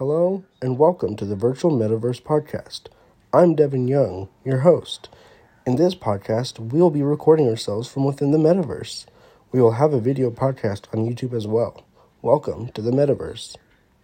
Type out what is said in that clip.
Hello, and welcome to the Virtual Metaverse Podcast. I'm Devin Young, your host. In this podcast, we'll be recording ourselves from within the metaverse. We will have a video podcast on YouTube as well. Welcome to the metaverse.